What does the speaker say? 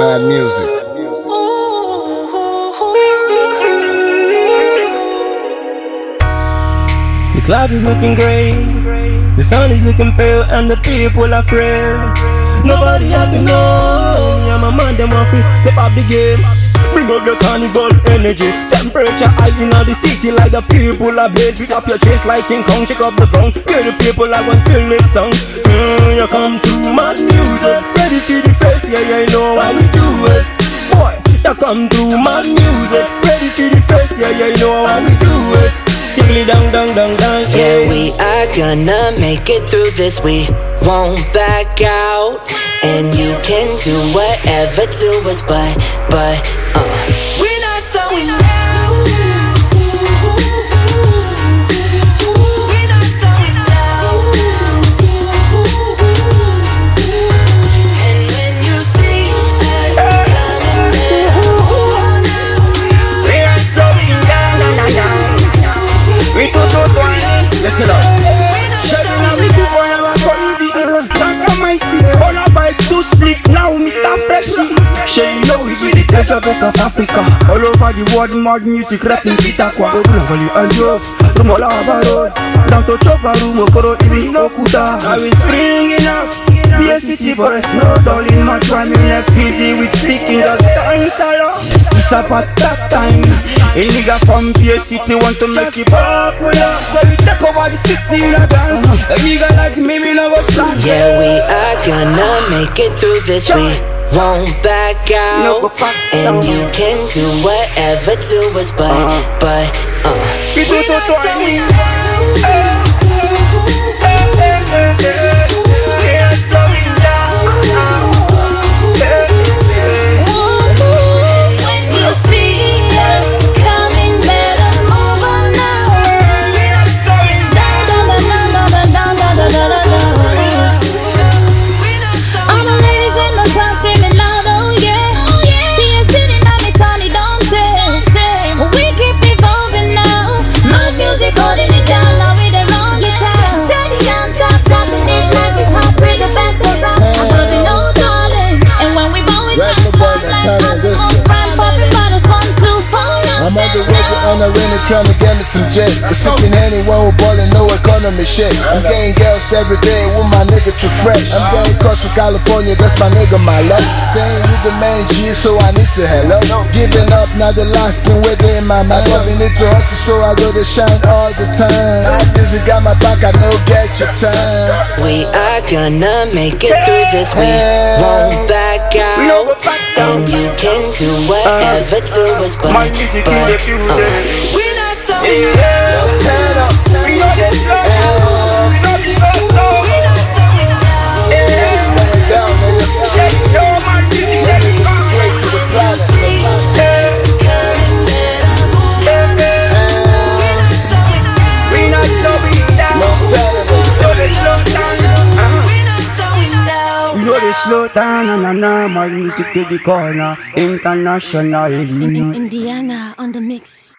Mad music. The cloud is looking grey, the sun is looking pale, and the people are frail. Nobody have to know. Yeah, my man, them want to step up the game. Bring up the carnival energy. Temperature high in all the city like the people are blaze. Beat up your chest like King Kong, shake up the ground. Hear the people going to feel this song. Mm, you come to mad music, come to my music, ready for the face. Yeah, yeah, you know how we do it. Skibbly dang dang dang dang. Yeah, we are gonna make it through this. We won't back out. And you can do whatever to us, but, but, uh. We be best of Africa. All over the world, mad music rapping Pitakwa. Globally and Europe. Rumuola Barod. Down to Choba Rumuokoro, even Okuda. Now we springing up. Be a city boys, no darling, my crime in left easy with speaking just time salon. It's about that time. A nigga from P City want to make it popular. So we take over the city in a dance. A nigga like me, me no go slack. Yeah, we are gonna make it through this. We won't back out. And you can do whatever to us, but, but, uh. We do. I'm on the road now. on the rainy trying to get me some jet. The sipping anyone who ballin' no economy shit. I'm getting girls every day with my nigga too fresh. I'm getting calls from California, that's my nigga, my love. Saying you the main G, so I need to hello. Giving up, now the last thing within my mind. We need to hustle, so I go to shine all the time. My music got my back, I know get your time. We are gonna make it through this. We won't back out. Down. And you can do whatever to us, but, My music in the but, uh. We're not slowing Yeah. Turn up. We know they slow. Slow down, na na. My music to the corner, international. Indiana on the mix.